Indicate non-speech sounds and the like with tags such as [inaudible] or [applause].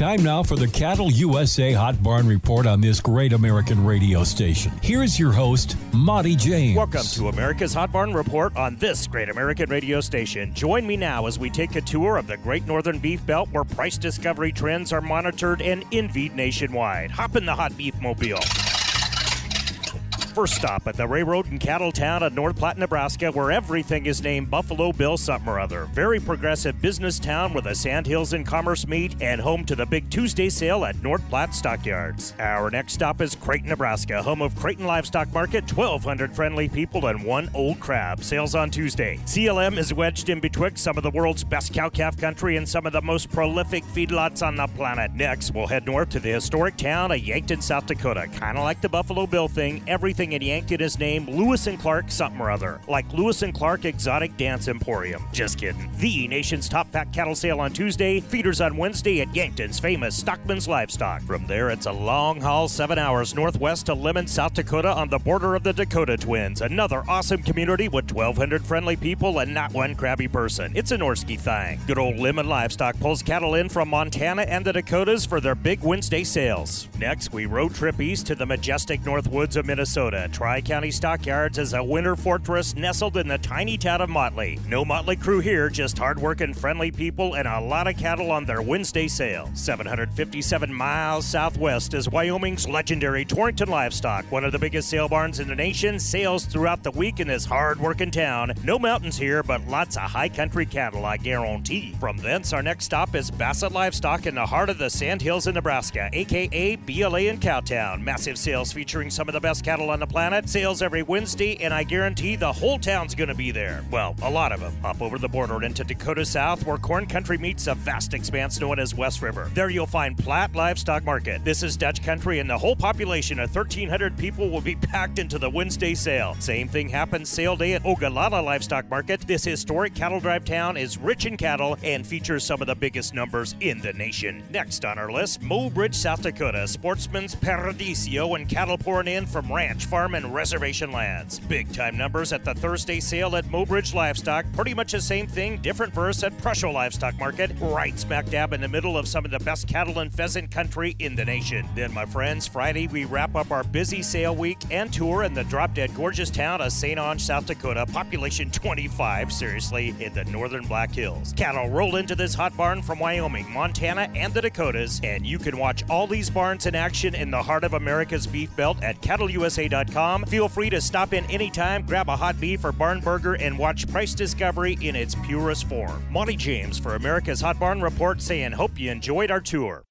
Time now for the Cattle USA Hot Barn Report on this great American radio station. Here's your host, Monte James. Welcome to America's Hot Barn Report on this great American radio station. Join me now as we take a tour of the Great Northern Beef Belt where price discovery trends are monitored and envied nationwide. Hop in the hot beef mobile. First stop at the railroad and cattle town of North Platte, Nebraska, where everything is named Buffalo Bill something or other. Very progressive business town where the Sandhills and Commerce meet and home to the big Tuesday sale at North Platte Stockyards. Our next stop is Creighton, Nebraska, home of Creighton Livestock Market, 1,200 friendly people and one old crab. Sales on Tuesday. CLM is wedged in betwixt some of the world's best cow-calf country and some of the most prolific feedlots on the planet. Next, we'll head north to the historic town of Yankton, South Dakota. Kind of like the Buffalo Bill thing, everything everything in Yankton is named Lewis and Clark something or other, like Lewis and Clark Exotic Dance Emporium. Just kidding. The nation's top fat cattle sale on Tuesday, feeders on Wednesday at Yankton's famous Stockman's Livestock. From there, it's a long haul seven hours northwest to Lemmon, South Dakota on the border of the Dakota Twins. Another awesome community with 1,200 friendly people and not one crabby person. It's a Norski thing. Good old Lemmon Livestock pulls cattle in from Montana and the Dakotas for their big Wednesday sales. Next, we road trip east to the majestic North Woods of Minnesota Minnesota. Tri County Stockyards is a winter fortress nestled in the tiny town of Motley. No Motley crew here, just hardworking, friendly people and a lot of cattle on their Wednesday sale. 757 miles southwest is Wyoming's legendary Torrington Livestock, one of the biggest sale barns in the nation. Sales throughout the week in this hardworking town. No mountains here, but lots of high country cattle, I guarantee. From thence, our next stop is Bassett Livestock in the heart of the Sandhills in Nebraska, aka BLA and Cowtown. Massive sales featuring some of the best cattle on the planet. Sales every Wednesday, and I guarantee the whole town's going to be there. Well, a lot of them. Up over the border into Dakota South, where corn country meets a vast expanse known as West River. There you'll find Platte Livestock Market. This is Dutch country, and the whole population of 1,300 people will be [laughs] packed into the Wednesday sale. Same thing happens sale day at Ogallala Livestock Market. This historic cattle drive town is rich in cattle and features some of the biggest numbers in the nation. Next on our list, Mobridge, South Dakota, Sportsman's Paradiso, and cattle pouring in from ranch farm and reservation lands. Big time numbers at the Thursday sale at Mobridge Livestock. Pretty much the same thing, different verse at Presho Livestock Market, right smack dab in the middle of some of the best cattle and pheasant country in the nation. Then, my friends, Friday we wrap up our busy sale week and tour in the drop dead gorgeous town of St. Onge, South Dakota, population 25, seriously, in the northern Black Hills. Cattle roll into this hot barn from Wyoming, Montana, and the Dakotas, and you can watch all these barns in action in the heart of America's beef belt at cattleusa.com Feel free to stop in anytime, grab a hot beef or barn burger, and watch price discovery in its purest form. Monte James for America's Hot Barn Report saying, Hope you enjoyed our tour.